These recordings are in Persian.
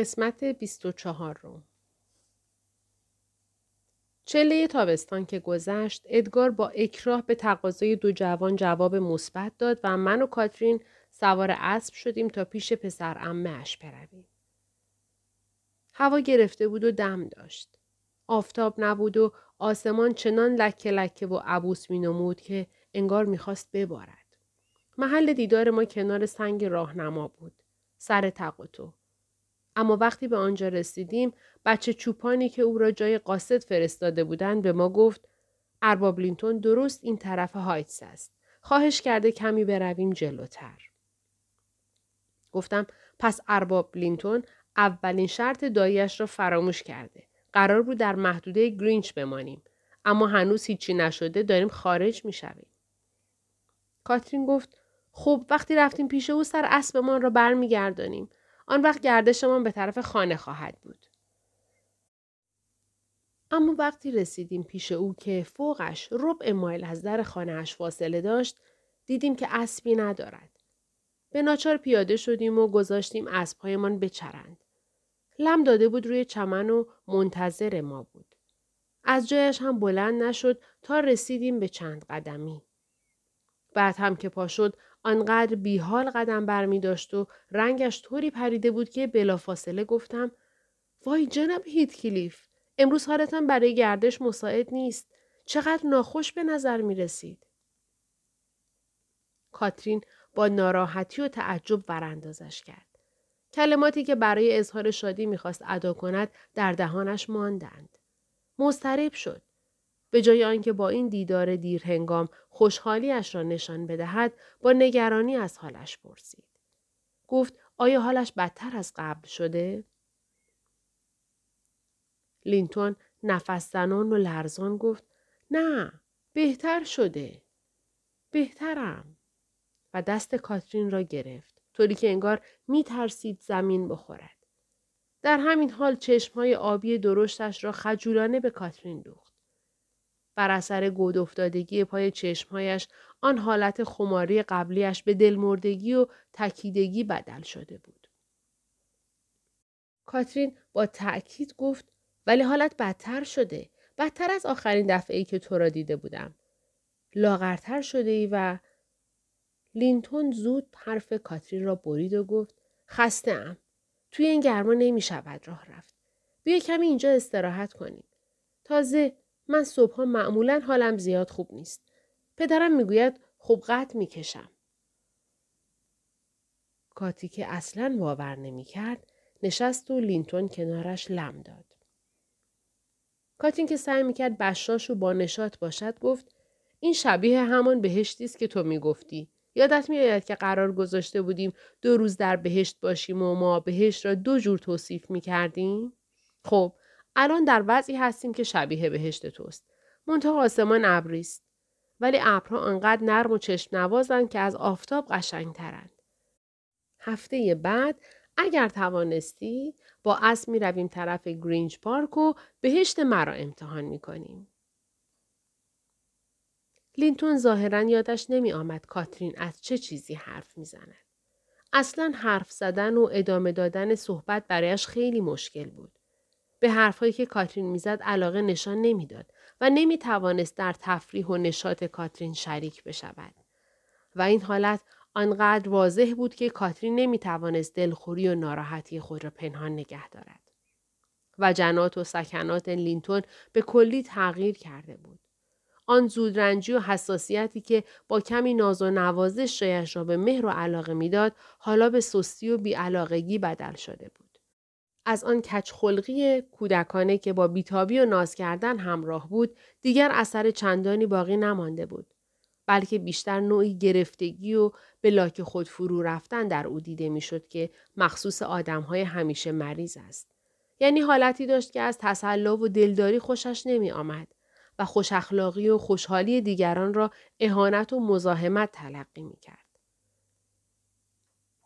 قسمت 24 رو چله تابستان که گذشت ادگار با اکراه به تقاضای دو جوان جواب مثبت داد و من و کاترین سوار اسب شدیم تا پیش پسر اش برویم. هوا گرفته بود و دم داشت. آفتاب نبود و آسمان چنان لکه لکه و عبوس می نمود که انگار می‌خواست ببارد. محل دیدار ما کنار سنگ راهنما بود. سر تقاطع. اما وقتی به آنجا رسیدیم بچه چوپانی که او را جای قاصد فرستاده بودند به ما گفت ارباب لینتون درست این طرف هایتس است. خواهش کرده کمی برویم جلوتر. گفتم پس ارباب لینتون اولین شرط داییش را فراموش کرده. قرار بود در محدوده گرینج بمانیم. اما هنوز هیچی نشده داریم خارج می شویم. کاترین گفت خب وقتی رفتیم پیش او سر اسبمان را برمیگردانیم. آن وقت گردشمان به طرف خانه خواهد بود. اما وقتی رسیدیم پیش او که فوقش ربع مایل از در خانهاش فاصله داشت دیدیم که اسبی ندارد. به ناچار پیاده شدیم و گذاشتیم اسبهایمان بچرند. لم داده بود روی چمن و منتظر ما بود. از جایش هم بلند نشد تا رسیدیم به چند قدمی. بعد هم که پا شد آنقدر بیحال قدم برمی داشت و رنگش طوری پریده بود که بلافاصله گفتم وای جناب هیت کلیف امروز حالتان برای گردش مساعد نیست. چقدر ناخوش به نظر می رسید. کاترین با ناراحتی و تعجب وراندازش کرد. کلماتی که برای اظهار شادی می‌خواست ادا کند در دهانش ماندند. مضطرب شد. به جای آنکه با این دیدار دیرهنگام خوشحالیش را نشان بدهد با نگرانی از حالش پرسید. گفت آیا حالش بدتر از قبل شده؟ لینتون نفس زنان و لرزان گفت نه بهتر شده. بهترم. و دست کاترین را گرفت. طوری که انگار می ترسید زمین بخورد. در همین حال چشمهای آبی درشتش را خجولانه به کاترین دوخت. بر اثر گود افتادگی پای چشمهایش آن حالت خماری قبلیش به دلمردگی و تکیدگی بدل شده بود. کاترین با تأکید گفت ولی حالت بدتر شده. بدتر از آخرین دفعه ای که تو را دیده بودم. لاغرتر شده ای و لینتون زود حرف کاترین را برید و گفت خسته ام. توی این گرما نمی شود راه رفت. بیا کمی اینجا استراحت کنیم. تازه من صبحها معمولا حالم زیاد خوب نیست. پدرم می‌گوید خوب قد می‌کشم. کاتی که اصلا باور نمی‌کرد نشست و لینتون کنارش لم داد. کاتین که سعی می‌کرد بشاش و با نشات باشد گفت این شبیه همان بهشتی است که تو می‌گفتی. یادت میآید که قرار گذاشته بودیم دو روز در بهشت باشیم و ما بهشت را دو جور توصیف می کردیم؟ خب الان در وضعی هستیم که شبیه بهشت توست. منتها آسمان ابری است. ولی ابرها آنقدر نرم و چشم نوازند که از آفتاب قشنگترند. هفته بعد اگر توانستی با اسب می رویم طرف گرینج پارک و بهشت مرا امتحان می کنیم. لینتون ظاهرا یادش نمی آمد کاترین از چه چیزی حرف می زند. اصلا حرف زدن و ادامه دادن صحبت برایش خیلی مشکل بود. به حرفهایی که کاترین می‌زد علاقه نشان نمی‌داد و نمی توانست در تفریح و نشاط کاترین شریک بشود. و این حالت آنقدر واضح بود که کاترین نمی توانست دلخوری و ناراحتی خود را پنهان نگه دارد. و جنات و سکنات لینتون به کلی تغییر کرده بود. آن زودرنجی و حساسیتی که با کمی ناز و نوازش شایش را به مهر و علاقه می‌داد حالا به سستی و بیعلاقگی بدل شده بود. از آن کچخلقی کودکانه که با بیتابی و ناز کردن همراه بود دیگر اثر چندانی باقی نمانده بود. بلکه بیشتر نوعی گرفتگی و به لاک خود فرو رفتن در او دیده می‌شد که مخصوص های همیشه مریض است. یعنی حالتی داشت که از تسلا و دلداری خوشش نمی آمد و خوش اخلاقی و خوشحالی دیگران را اهانت و مزاحمت تلقی می کرد.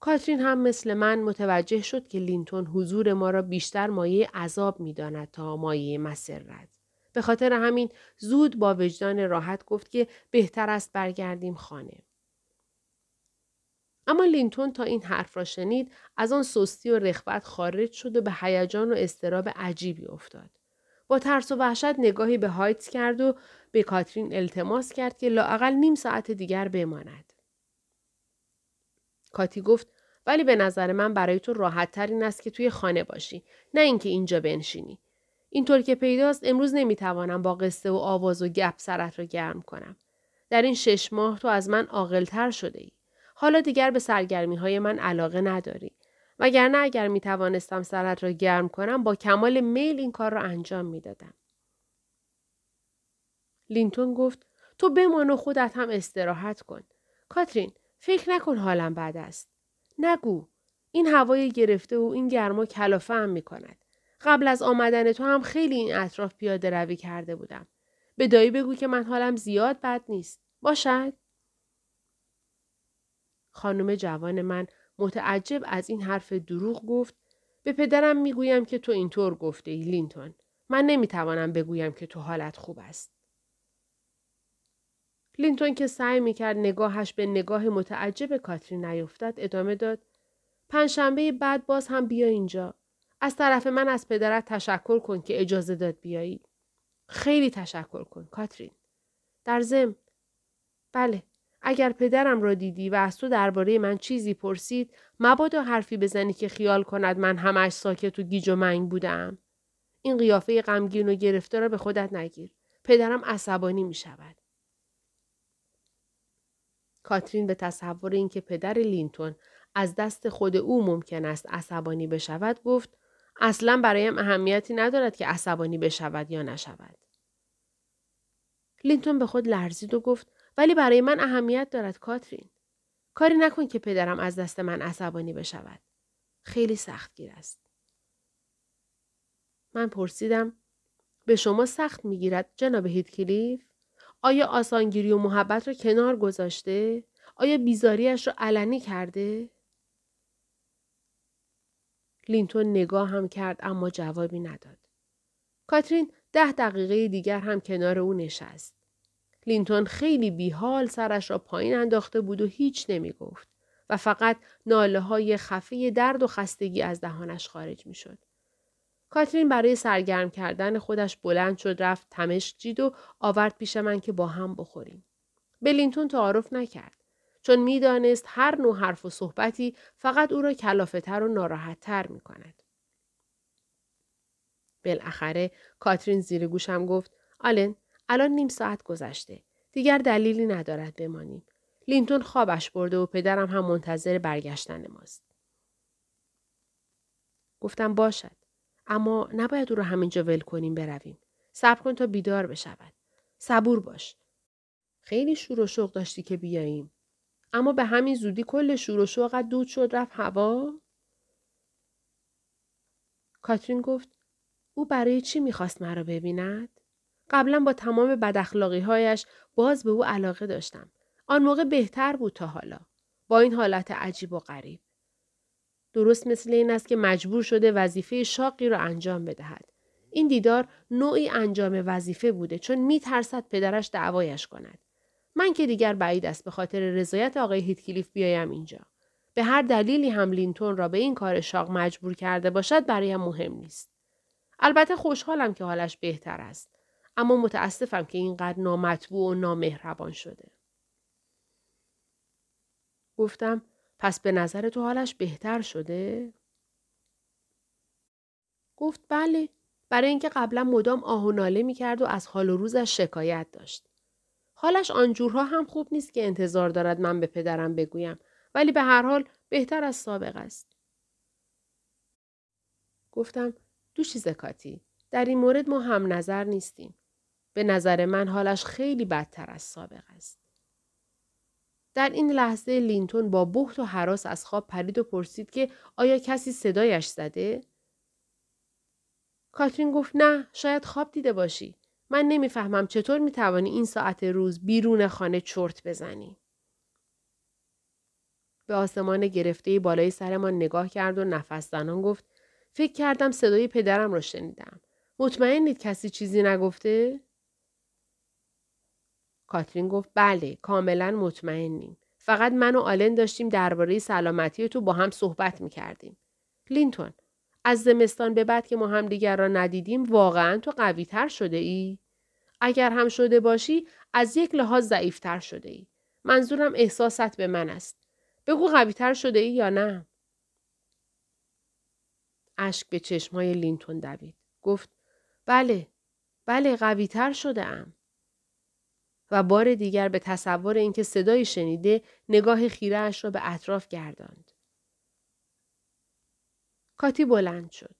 کاترین هم مثل من متوجه شد که لینتون حضور ما را بیشتر مایه عذاب می داند تا مایه مسرت. به خاطر همین زود با وجدان راحت گفت که بهتر است برگردیم خانه. اما لینتون تا این حرف را شنید از آن سستی و رخوت خارج شد و به هیجان و استراب عجیبی افتاد. با ترس و وحشت نگاهی به هایتس کرد و به کاترین التماس کرد که لااقل نیم ساعت دیگر بماند. کاتی گفت ولی به نظر من برای تو راحت تر این است که توی خانه باشی نه اینکه اینجا بنشینی. اینطور که پیداست امروز نمی‌توانم با قصه و آواز و گپ سرت را گرم کنم. در این شش ماه تو از من عاقلتر شده ای. حالا دیگر به سرگرمی های من علاقه نداری. وگرنه اگر می توانستم سرت را گرم کنم با کمال میل این کار را انجام می دادم. لینتون گفت تو بمان و خودت هم استراحت کن. کاترین فکر نکن حالم بد است. نگو. این هوای گرفته و این گرما کلافه هم می کند. قبل از آمدن تو هم خیلی این اطراف پیاده روی کرده بودم. به دایی بگو که من حالم زیاد بد نیست. باشد؟ خانم جوان من متعجب از این حرف دروغ گفت به پدرم می‌گویم که تو اینطور گفته ای لینتون. من نمی‌توانم بگویم که تو حالت خوب است. لینتون که سعی می‌کرد نگاهش به نگاه متعجب کاترین نیفتد ادامه داد پنجشنبه بعد باز هم بیا اینجا. از طرف من از پدرت تشکر کن که اجازه داد بیایی. خیلی تشکر کن کاترین. در زم. بله. اگر پدرم را دیدی و از تو درباره من چیزی پرسید مبادا حرفی بزنی که خیال کند من همش ساکت و گیج و منگ بودم. این قیافه غمگین و گرفته را به خودت نگیر. پدرم عصبانی می شود. کاترین به تصور اینکه پدر لینتون از دست خود او ممکن است عصبانی بشود گفت اصلا برایم اهمیتی ندارد که عصبانی بشود یا نشود. لینتون به خود لرزید و گفت ولی برای من اهمیت دارد کاترین. کاری نکن که پدرم از دست من عصبانی بشود. خیلی سختگیر است. من پرسیدم به شما سخت می‌گیرد جناب هیتکلیف؟ آیا آسانگیری و محبت را کنار گذاشته؟ آیا بیزاریش را علنی کرده؟ لینتون نگاهم کرد اما جوابی نداد. کاترین ده دقیقه دیگر هم کنار او نشست. لینتون خیلی بیحال سرش را پایین انداخته بود و هیچ نمی گفت و فقط ناله های خفه درد و خستگی از دهانش خارج می شد. کاترین برای سرگرم کردن خودش بلند شد رفت تمشک جید و آورد پیش من که با هم بخوریم. به لینتون تعارف نکرد. چون می‌دانست هر نوع حرف و صحبتی فقط او را کلافتر و ناراحتتر می کند. بالاخره کاترین زیر گوشم گفت آلن الان نیم ساعت گذشته. دیگر دلیلی ندارد بمانیم. لینتون خوابش برده و پدرم هم منتظر برگشتن ماست. گفتم باشد. اما نباید او را همینجا ول کنیم برویم. صبر کن تا بیدار بشود. صبور باش. خیلی شور و شوق داشتی که بیاییم. اما به همین زودی کل شور و شوقت دود شد رفت هوا؟ کاترین گفت او برای چی می‌خواست مرا ببیند؟ قبلا با تمام بداخلاقی باز به او علاقه داشتم. آن موقع بهتر بود تا حالا. با این حالت عجیب و غریب. درست مثل این است که مجبور شده وظیفه شاقی را انجام بدهد. این دیدار نوعی انجام وظیفه بوده چون می ترسد پدرش دعوایش کند. من که دیگر بعید است به خاطر رضایت آقای هیتکلیف بیایم اینجا. به هر دلیلی هم لینتون را به این کار شاق مجبور کرده باشد برایم مهم نیست. البته خوشحالم که حالش بهتر است. اما متاسفم که اینقدر نامطبوع و نامهربان شده. گفتم پس به نظر تو حالش بهتر شده؟ گفت بله برای اینکه قبلا مدام آه و ناله می کرد و از حال و روزش شکایت داشت. حالش آنجورها هم خوب نیست که انتظار دارد من به پدرم بگویم ولی به هر حال بهتر از سابق است. گفتم دو چیز کاتی در این مورد ما هم نظر نیستیم. به نظر من حالش خیلی بدتر از سابق است. در این لحظه لینتون با بحت و حراس از خواب پرید و پرسید که آیا کسی صدایش زده؟ کاترین گفت نه شاید خواب دیده باشی. من نمی‌فهمم چطور می‌توانی این ساعت روز بیرون خانه چرت بزنی. به آسمان گرفته بالای سرمان نگاه کرد و نفس زنان گفت فکر کردم صدای پدرم را شنیدم. مطمئنید کسی چیزی نگفته؟ کاترین گفت بله کاملا مطمئنیم. فقط من و آلن داشتیم درباره سلامتی تو با هم صحبت می کردیم. لینتون از زمستان به بعد که ما هم دیگر را ندیدیم واقعا تو قوی تر شده ای؟ اگر هم شده باشی از یک لحاظ ضعیفتر شده ای. منظورم احساست به من است. بگو قوی تر شده ای یا نه؟ اشک به چشمای لینتون دوید. گفت بله بله قوی تر شده ام. و بار دیگر به تصور اینکه صدایی شنیده نگاه خیره اش را به اطراف گرداند. کاتی بلند شد.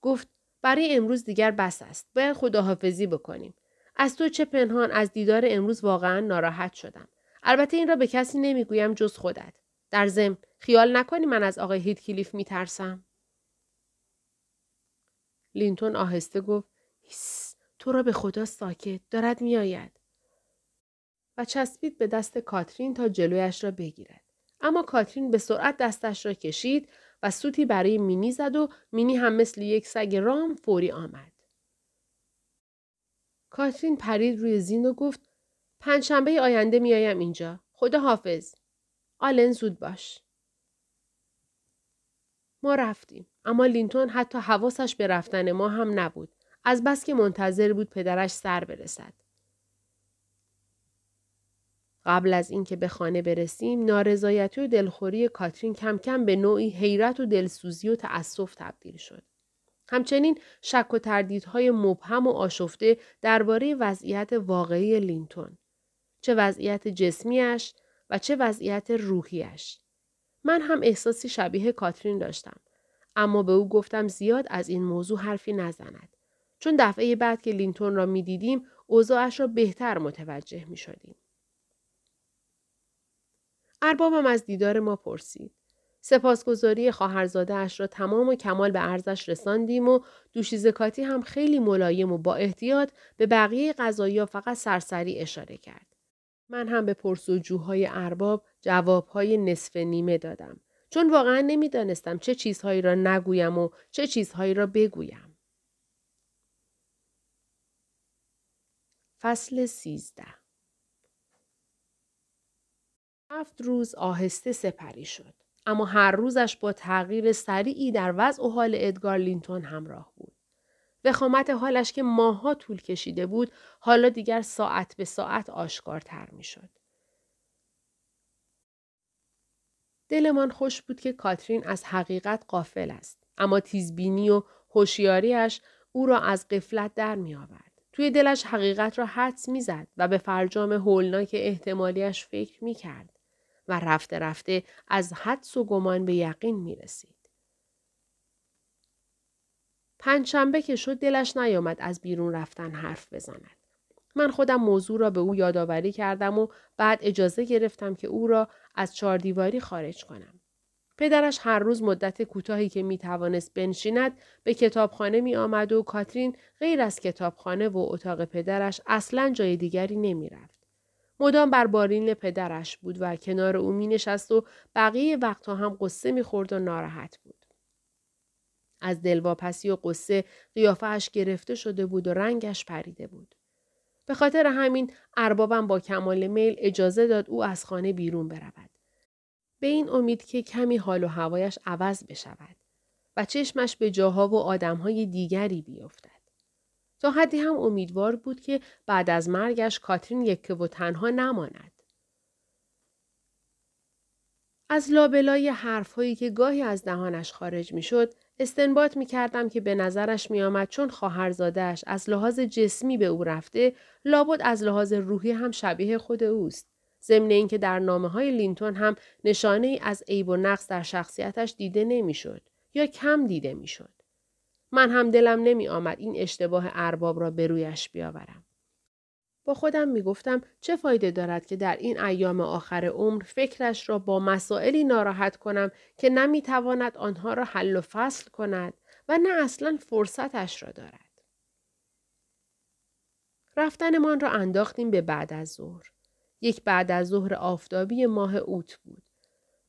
گفت برای امروز دیگر بس است. باید خداحافظی بکنیم. از تو چه پنهان از دیدار امروز واقعا ناراحت شدم. البته این را به کسی نمی‌گویم جز خودت. در ضمن خیال نکنی من از آقای هیت کلیف میترسم. لینتون آهسته گفت تو را به خدا ساکت دارد میآید و چسبید به دست کاترین تا جلویش را بگیرد اما کاترین به سرعت دستش را کشید و سوتی برای مینی زد و مینی هم مثل یک سگ رام فوری آمد. کاترین پرید روی زین و گفت پنجشنبه آینده میایم اینجا. خدا حافظ. آلن زود باش. ما رفتیم. اما لینتون حتی حواسش به رفتن ما هم نبود. از بس که منتظر بود پدرش سر برسد. قبل از اینکه به خانه برسیم نارضایتی و دلخوری کاترین کم کم به نوعی حیرت و دلسوزی و تأسف تبدیل شد. همچنین شک و تردیدهای مبهم و آشفته درباره وضعیت واقعی لینتون. چه وضعیت جسمیش و چه وضعیت روحیش. من هم احساسی شبیه کاترین داشتم. اما به او گفتم زیاد از این موضوع حرفی نزند. چون دفعه بعد که لینتون را می دیدیم اوضاعش را بهتر متوجه می شدیم. اربابم از دیدار ما پرسید. سپاسگزاری خواهرزاده اش را تمام و کمال به ارزش رساندیم و دوشیزکاتی هم خیلی ملایم و با احتیاط به بقیه غذایا فقط سرسری اشاره کرد. من هم به پرسوجوهای ارباب جوابهای نصف نیمه دادم. چون واقعا نمی‌دانستم چه چیزهایی را نگویم و چه چیزهایی را بگویم. فصل سیزده هفت روز آهسته سپری شد. اما هر روزش با تغییر سریعی در وضع و حال ادگار لینتون همراه بود. وخامت حالش که ماها طول کشیده بود حالا دیگر ساعت به ساعت آشکارتر می شد. دلمان خوش بود که کاترین از حقیقت قافل است. اما تیزبینی و هوشیاریش او را از قفلت در می آورد. توی دلش حقیقت را حدس می‌زد و به فرجام هولناک احتمالیش فکر می کرد. و رفته رفته از حدس و گمان به یقین می رسید. پنجشنبه که شد دلش نیامد از بیرون رفتن حرف بزند. من خودم موضوع را به او یادآوری کردم و بعد اجازه گرفتم که او را از چهاردیواری خارج کنم. پدرش هر روز مدت کوتاهی که می توانست بنشیند به کتابخانه می آمد و کاترین غیر از کتابخانه و اتاق پدرش اصلا جای دیگری نمی رفت. مدام بر بارین پدرش بود و کنار او می نشست و بقیه وقتها هم قصه می خورد و ناراحت بود. از دلواپسی و قصه قیافهش گرفته شده بود و رنگش پریده بود. به خاطر همین اربابم با کمال میل اجازه داد او از خانه بیرون برود. به این امید که کمی حال و هوایش عوض بشود و چشمش به جاها و آدمهای دیگری بیفتد. تا حدی هم امیدوار بود که بعد از مرگش کاترین یکه و تنها نماند. از لابلای حرفهایی که گاهی از دهانش خارج می شد، استنباط می کردم که به نظرش می آمد چون خواهرزادهش از لحاظ جسمی به او رفته، لابد از لحاظ روحی هم شبیه خود اوست. ضمن اینکه در نامه های لینتون هم نشانه ای از عیب و نقص در شخصیتش دیده نمی‌شد یا کم دیده می‌شد. من هم دلم نمی آمد این اشتباه ارباب را به رویش بیاورم. با خودم می گفتم چه فایده دارد که در این ایام آخر عمر فکرش را با مسائلی ناراحت کنم که نمی تواند آنها را حل و فصل کند و نه اصلا فرصتش را دارد. رفتنمان را انداختیم به بعد از ظهر. یک بعد از ظهر آفتابی ماه اوت بود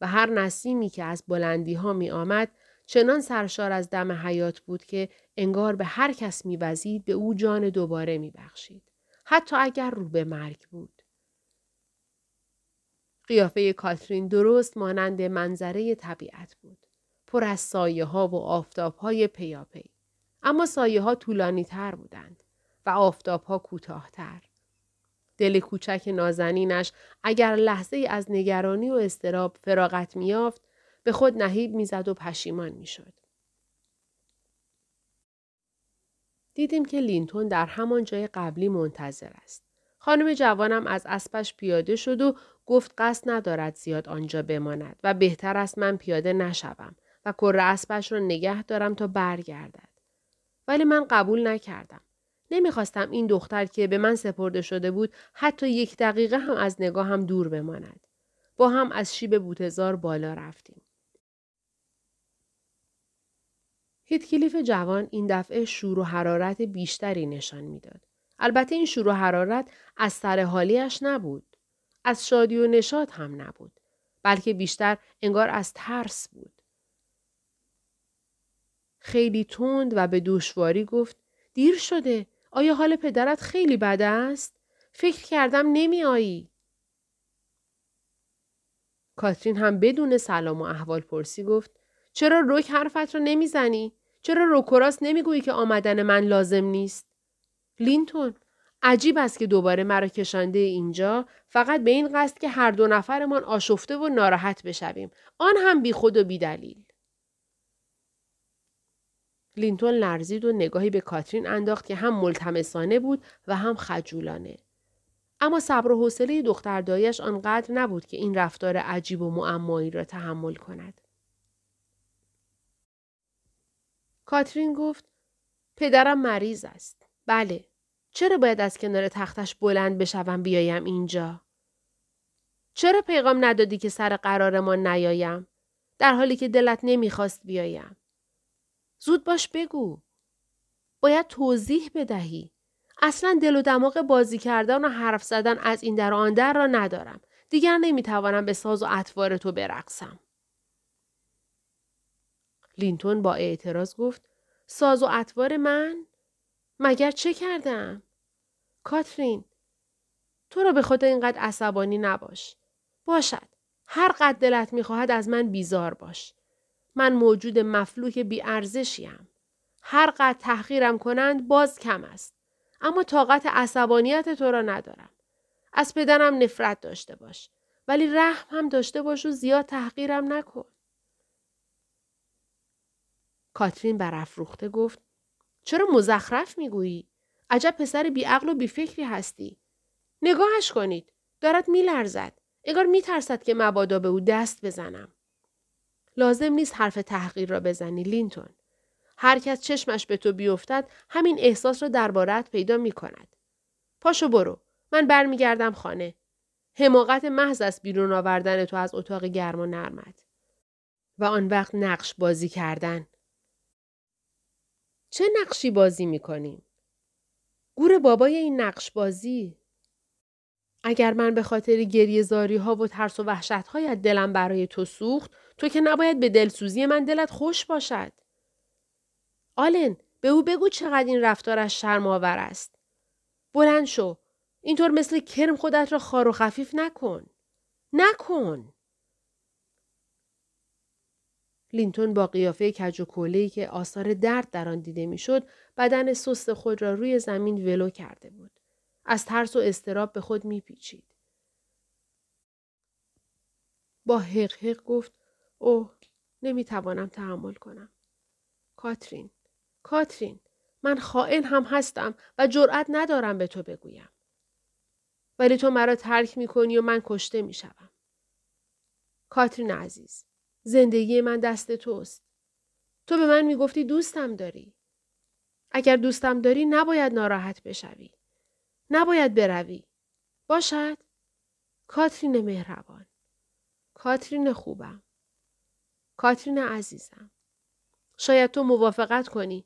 و هر نسیمی که از بلندی ها می آمد چنان سرشار از دم حیات بود که انگار به هر کس میوزید به او جان دوباره میبخشید. حتی اگر رو به مرگ بود. قیافه کاترین درست مانند منظره طبیعت بود. پر از سایه ها و آفتاب های پیاپی. اما سایه ها طولانی تر بودند و آفتاب ها کوتاهتر. دل کوچک نازنینش اگر لحظه از نگرانی و استراب فراغت میافت به خود نهیب می‌زد و پشیمان می‌شد. دیدیم که لینتون در همان جای قبلی منتظر است. خانم جوانم از اسبش پیاده شد و گفت قصد ندارد زیاد آنجا بماند و بهتر است من پیاده نشوم و کره اسبش را نگه دارم تا برگردد. ولی من قبول نکردم. نمی‌خواستم این دختر که به من سپرده شده بود حتی یک دقیقه هم از نگاه هم دور بماند. با هم از شیب بوتزار بالا رفتیم. هیتکلیف جوان این دفعه شور و حرارت بیشتری نشان می‌داد. البته این شور و حرارت از سر حالیش نبود. از شادی و نشاد هم نبود. بلکه بیشتر انگار از ترس بود. خیلی تند و به دشواری گفت دیر شده. آیا حال پدرت خیلی بد است؟ فکر کردم نمی آیی. کاترین هم بدون سلام و احوال پرسی گفت چرا روک حرفت را نمی‌زنی؟ چرا روکراس نمی‌گویی که آمدن من لازم نیست؟ لینتون عجیب است که دوباره مرا کشانده اینجا فقط به این قصد که هر دو نفرمان آشفته و ناراحت بشویم آن هم بی خود و بی دلیل. لینتون لرزید و نگاهی به کاترین انداخت که هم ملتمسانه بود و هم خجولانه. اما صبر و حوصله دختر دایش آنقدر نبود که این رفتار عجیب و معمایی را تحمل کند. کاترین گفت پدرم مریض است. بله. چرا باید از کنار تختش بلند بشوم بیایم اینجا؟ چرا پیغام ندادی که سر قرار ما نیایم؟ در حالی که دلت نمی‌خواست بیایم. زود باش بگو. باید توضیح بدهی. اصلا دل و دماغ بازی کردن و حرف زدن از این در آن در را ندارم. دیگر نمی‌توانم به ساز و اطوار تو برقصم. لینتون با اعتراض گفت ساز و اطوار من؟ مگر چه کردم؟ کاترین تو را به خود اینقدر عصبانی نباش. باشد. هر قد دلت می‌خواهد از من بیزار باش. من موجود مفلوک بیارزشیم. هر قد تحقیرم کنند باز کم است. اما طاقت عصبانیت تو را ندارم. از پدرم نفرت داشته باش. ولی رحم هم داشته باش و زیاد تحقیرم نکن. کاترین برافروخته گفت چرا مزخرف می‌گویی؟ عجب پسر بیعقل و بیفکری هستی. نگاهش کنید. دارد میلرزد. انگار میترسد که مبادا به او دست بزنم. لازم نیست حرف تحقیر را بزنی لینتون. هر کس چشمش به تو بیفتد همین احساس را دربارت پیدا می کند. پاشو برو. من برمیگردم خانه. حماقت محض است بیرون آوردن تو از اتاق گرم و نرمت. و آن وقت نقش بازی کردن. چه نقشی بازی می کنیم؟ گور بابای این نقش بازی اگر من به خاطر گریه زاری ها و ترس و وحشت هایت دلم برای تو سوخت تو که نباید به دلسوزی من دلت خوش باشد. آلن به او بگو چقدر این رفتارش شرم آور است. بلند شو. اینطور مثل کرم خودت را خار و خفیف نکن. نکن. لینتون با قیافه کج و که آثار درد در آن دیده می‌شد بدن سست خود را روی زمین ولو کرده بود. از ترس و استراب به خود میپیچید. با حق حق گفت اوه نمی‌توانم تحمل کنم. کاترین کاترین من خائن هم هستم و جرأت ندارم به تو بگویم. ولی تو مرا ترک می‌کنی و من کشته می‌شوم. کاترین عزیز زندگی من دست توست. تو به من می‌گفتی دوستم داری. اگر دوستم داری نباید ناراحت بشوی. نباید بروی. باشد؟ کاترین مهربان. کاترین خوبم. کاترین عزیزم. شاید تو موافقت کنی.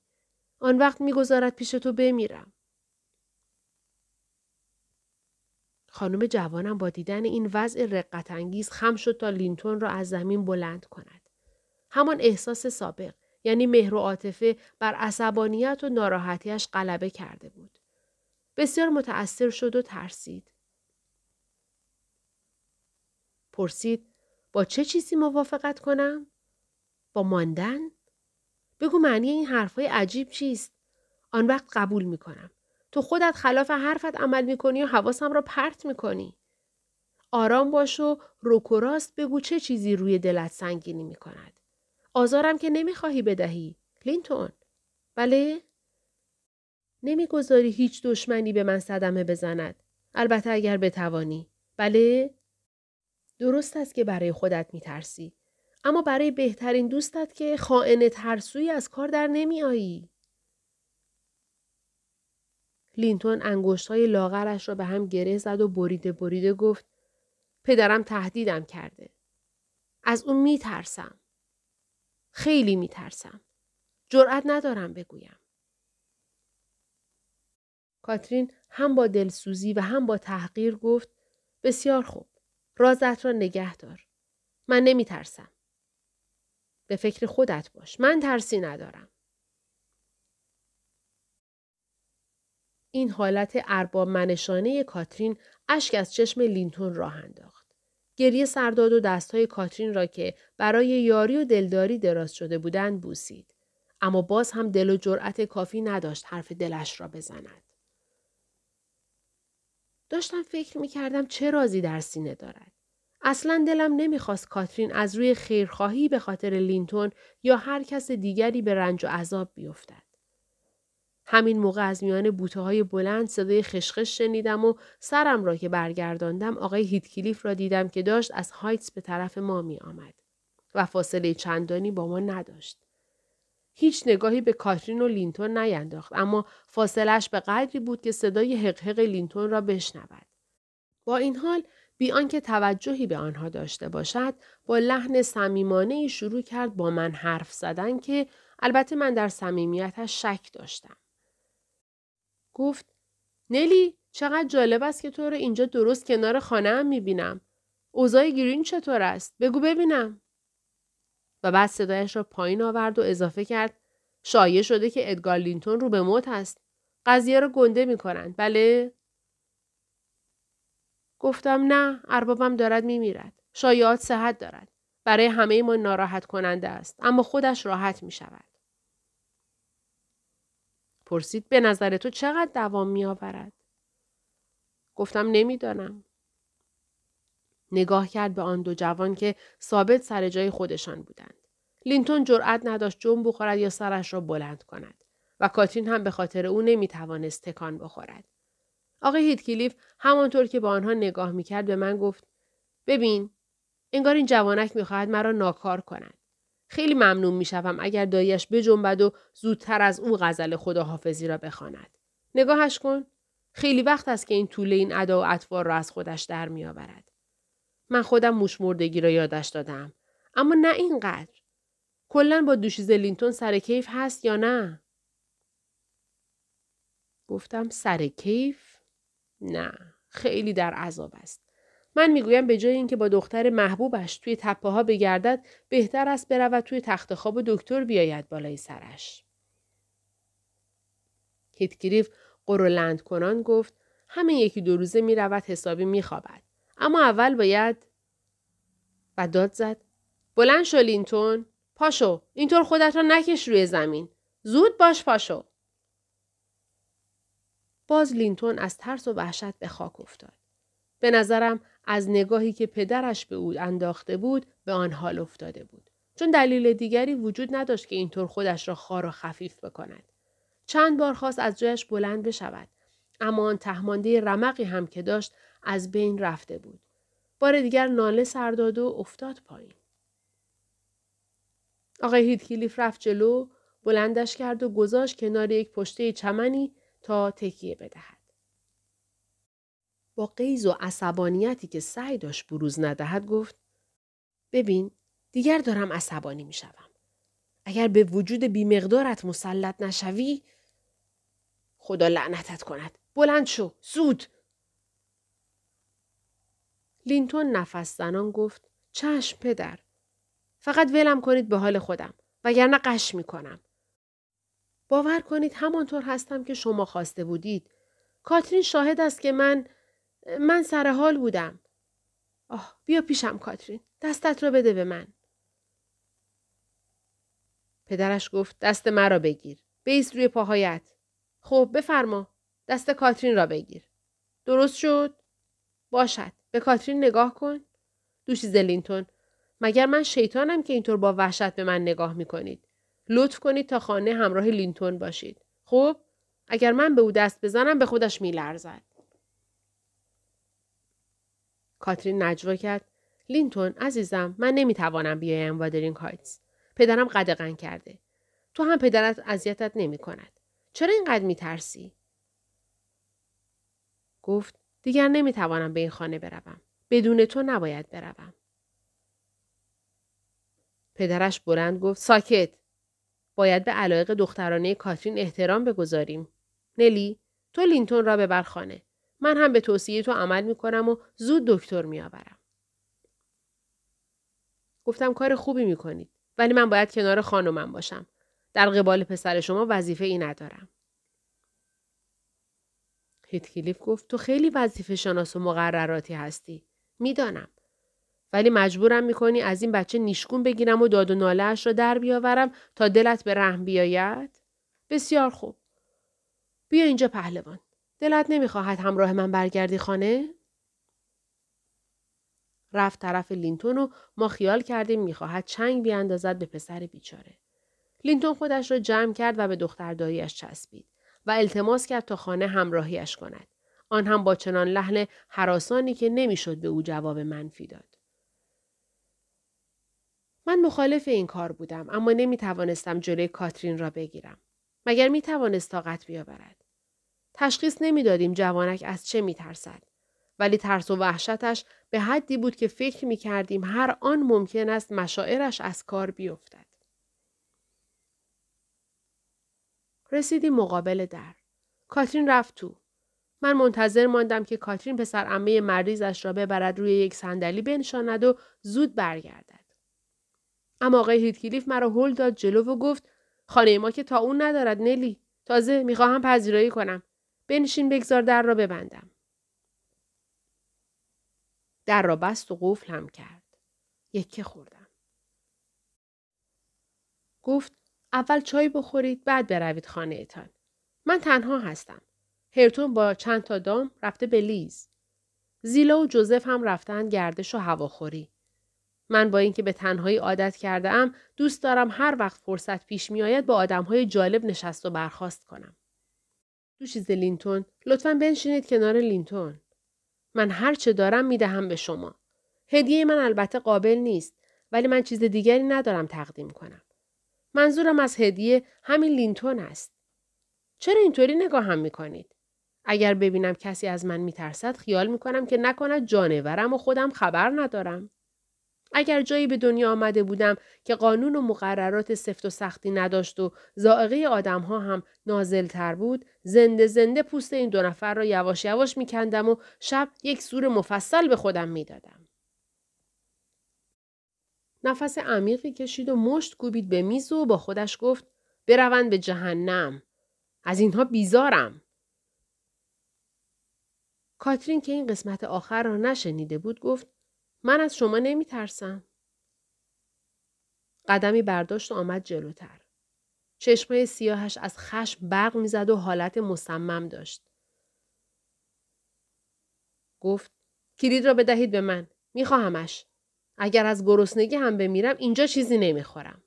آن وقت می‌گذارد پیش تو بمیرم. خانم جوانم با دیدن این وضع رقت انگیز خم شد تا لینتون را از زمین بلند کند. همان احساس سابق یعنی مهر و عاطفه بر عصبانیت و ناراحتیش غلبه کرده بود. بسیار متأثر شد و ترسید. پرسید با چه چیزی موافقت کنم؟ با ماندن؟ بگو معنی این حرفای عجیب چیست؟ آن وقت قبول می کنم. تو خودت خلاف حرفت عمل می کنی و حواسم را پرت می کنی. آرام باش و روکوراست بگو چه چیزی روی دلت سنگینی می کند. آزارم که نمی‌خواهی بدهی. لینتون. بله؟ نمی‌گذاری هیچ دشمنی به من صدمه بزند. البته اگر بتوانی. بله؟ درست است که برای خودت میترسی. اما برای بهترین دوستت که خائن ترسوی از کار در نمی آیی. لینتون انگشت های لاغرش را به هم گره زد و بریده بریده گفت پدرم تهدیدم کرده. از اون می ترسم. خیلی می ترسم. جرأت ندارم بگویم. کاترین هم با دلسوزی و هم با تحقیر گفت بسیار خوب. رازت را نگه دار. من نمی ترسم. به فکر خودت باش. من ترسی ندارم. این حالت ارباب منشانه کاترین اشک از چشم لینتون راه انداخت. گریه سرداد و دستهای کاترین را که برای یاری و دلداری دراز شده بودند بوسید. اما باز هم دل و جرأت کافی نداشت حرف دلش را بزند. داشتم فکر می کردم چه رازی در سینه دارد. اصلا دلم نمی‌خواست کاترین از روی خیرخواهی به خاطر لینتون یا هر کس دیگری به رنج و عذاب بیفتد. همین موقع از میان بوته های بلند صدای خشخش شنیدم و سرم را که برگرداندم آقای هیتکلیف را دیدم که داشت از هایتس به طرف ما می آمد و فاصله چندانی با ما نداشت. هیچ نگاهی به کاترین و لینتون نینداخت اما فاصلش به قدری بود که صدای هق‌هق لینتون را بشنود. با این حال بی آنکه توجهی به آنها داشته باشد با لحن صمیمانه شروع کرد با من حرف زدن که البته من در صمیمیتش شک داشتم. گفت نلی چقدر جالب است که تو رو اینجا درست کنار خانه هم می‌بینم. اوضاع گرین چطور است؟ بگو ببینم. و بعد صدایش را پایین آورد و اضافه کرد شایع شده که ادگار لینتون رو به موت است. قضیه را گنده می‌کنند. بله؟ گفتم نه اربابم دارد میمیرد. شایعات صحت دارد. برای همه ما ناراحت کننده است. اما خودش راحت می شود. پرسید به نظر تو چقدر دوام می آورد؟ گفتم نمی‌دانم. نگاه کرد به آن دو جوان که ثابت سر جای خودشان بودند. لینتون جرأت نداشت جنب بخورد یا سرش را بلند کند و کاترین هم به خاطر او نمی توانست تکان بخورد. آقای هیتکلیف همانطور که با آنها نگاه می‌کرد به من گفت ببین انگار این جوانک می‌خواهد مرا ناکار کند خیلی ممنون می‌شوم اگر دایش بجنبد و زودتر از او غزل خداحافظی را بخواند. نگاهش کن. خیلی وقت است که این طول این ادا و اطوار را از خودش در میآورد. من خودم موشمردگی را یادش دادم. اما نه اینقدر. کلا با دوشیز لینتون سر کیف هست یا نه؟ گفتم سر کیف؟ نه. خیلی در عذاب است. من می‌گویم به جای اینکه با دختر محبوبش توی تپه ها بگردد بهتر است برود توی تخت خواب دکتر بیاید بالای سرش. هیتگریف قرولند کنان گفت همه یکی دو روزه می رود حسابی می خوابد. اما اول باید و داد زد. بلند شو لینتون. پاشو اینطور خودت را نکش روی زمین. زود باش پاشو. باز لینتون از ترس و وحشت به خاک افتاد. به نظرم از نگاهی که پدرش به او انداخته بود به آن حال افتاده بود. چون دلیل دیگری وجود نداشت که اینطور خودش را خار و خفیف بکند. چند بار خواست از جایش بلند بشود. اما آن تهمانده رمقی هم که داشت از بین رفته بود. بار دیگر ناله سرداد و افتاد پایین. آقای هیدکلیف رفت جلو بلندش کرد و گذاشت کنار یک پشته چمنی تا تکیه بدهد. با قیز و عصبانیتی که سعی داشت بروز ندهد گفت ببین دیگر دارم عصبانی می شوم. اگر به وجود بیمقدارت مسلط نشوی خدا لعنتت کند. بلند شو. زود. لینتون نفس زنان گفت چشم پدر. فقط ولم کنید به حال خودم وگرنه قش می کنم. باور کنید همانطور هستم که شما خواسته بودید. کاترین شاهد است که من من سر حال بودم. آه بیا پیشم کاترین. دستت را بده به من. پدرش گفت دست مرا بگیر. بیست روی پاهایت. خب بفرما. دست کاترین را بگیر. درست شد؟ باشد. به کاترین نگاه کن. دوشیزه لینتون. مگر من شیطانم که اینطور با وحشت به من نگاه می کنید. لطف کنید تا خانه همراه لینتون باشید. خب؟ اگر من به او دست بزنم به خودش می لرزد. کاترین نجوا کرد. لینتون عزیزم من نمی‌توانم بیایم وادرینگ هایتس. پدرم قدغن کرده. تو هم پدرت اذیتت نمی کند. چرا اینقدر می ترسی؟ گفت دیگر نمی‌توانم به این خانه بروم. بدون تو نباید بروم. پدرش بلند گفت ساکت. باید به علایق دخترانه کاترین احترام بگذاریم. نلی تو لینتون را ببر خانه. من هم به توصیه تو عمل می کنم و زود دکتر می آورم. گفتم کار خوبی می کنید. ولی من باید کنار خانمم باشم. در قبال پسر شما وظیفه ای ندارم. هیتکلیف گفت تو خیلی وظیفه شناس و مقرراتی هستی. می‌دانم. ولی مجبورم می‌کنی از این بچه نیشگون بگیرم و داد و ناله را در بیاورم تا دلت به رحم بیاید؟ بسیار خوب. بیا اینجا پهلوان. دلت نمی‌خواهد همراه من برگردی خانه؟ رفت طرف لینتون و ما خیال کردیم می‌خواهد چنگ بیاندازد به پسر بیچاره. لینتون خودش را جمع کرد و به دختر داییش چسبید و التماس کرد تا خانه همراهیش کند. آن هم با چنان لحن حراسانی که نمی‌شد به او جواب منفی داد. من مخالف این کار بودم اما نمی توانستم جلوی کاترین را بگیرم. مگر می توانست طاقت بیاورد. تشخیص نمی‌دادیم جوانک از چه می ترسد. ولی ترس و وحشتش به حدی بود که فکر می کردیم هر آن ممکن است مشاعرش از کار بیفتد. رسیدیم مقابل در. کاترین رفت تو. من منتظر ماندم که کاترین پسر عمه مریضش را ببرد روی یک صندلی بنشاند و زود برگردد. اما آقای هیتکلیف مرا هل داد جلو و گفت خانه ما که تا اون ندارد نلی. تازه می‌خواهم پذیرایی کنم. بنشین بگذار در را ببندم. در را بست و قفل هم کرد. یکه خوردم. گفت اول چای بخورید بعد بروید خانه ایتان. من تنها هستم. هرتون با چند تا دام رفته به لیز. زیلا و جوزف هم رفتن گردش و هواخوری. من با اینکه به تنهایی عادت کرده ام دوست دارم هر وقت فرصت پیش می آید با آدم های جالب نشست و برخواست کنم. دوشیزه لینتون لطفا بنشینید کنار لینتون. من هر چه دارم می دهم به شما. هدیه من البته قابل نیست ولی من چیز دیگری ندارم تقدیم کنم. منظورم از هدیه همین لینتون است. چرا اینطوری نگاهم می کنید؟ اگر ببینم کسی از من میترسد خیال می‌کنم که نکند جانورم و خودم خبر ندارم. اگر جایی به دنیا آمده بودم که قانون و مقررات سفت و سختی نداشت و ذائقه آدم ها هم نازلتر بود زنده زنده پوست این دو نفر را یواش یواش میکندم و شب یک سور مفصل به خودم می‌دادم. نفس عمیقی کشید و مشت کوبید به میز و با خودش گفت بروند به جهنم. از اینها بیزارم. کاترین که این قسمت آخر را نشنیده بود گفت من از شما نمی ترسم. قدمی برداشت و آمد جلوتر. چشمای سیاهش از خشم برق می‌زد و حالت مصمم داشت. گفت کلید را بدهید به من. میخواهمش. اگر از گرسنگی هم بمیرم اینجا چیزی نمی‌خورم.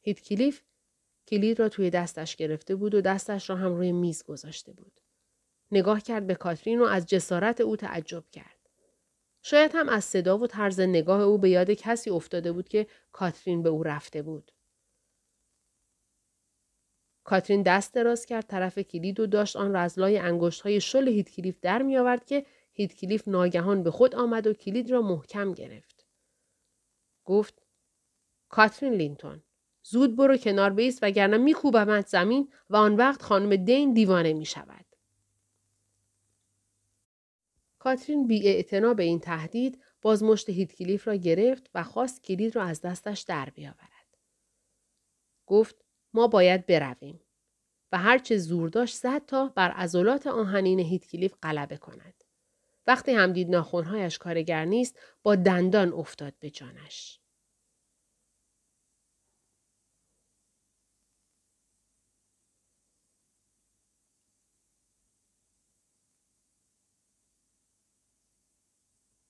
هیت کلیف کلید را توی دستش گرفته بود و دستش را هم روی میز گذاشته بود. نگاه کرد به کاترین و از جسارت او تعجب کرد. شاید هم از صدا و طرز نگاه او به یاد کسی افتاده بود که کاترین به او رفته بود. کاترین دست دراز کرد طرف کلید و داشت آن را از لای انگشت های شل هیتکلیف در می آورد که هیتکلیف ناگهان به خود آمد و کلید را محکم گرفت. گفت کاترین لینتون زود برو کنار بایست وگرنه میکوبمت زمین و آن وقت خانم دین دیوانه می شود. کاترین بی به این تهدید باز مشت هیتکلیف را گرفت و خواست کلید را از دستش در بیاورد. گفت ما باید برویم و هرچه زور داشت زد تا بر عضلات آهنین هیتکلیف غلبه کند. وقتی هم دید ناخونهایش کارگر نیست با دندان افتاد به جانش.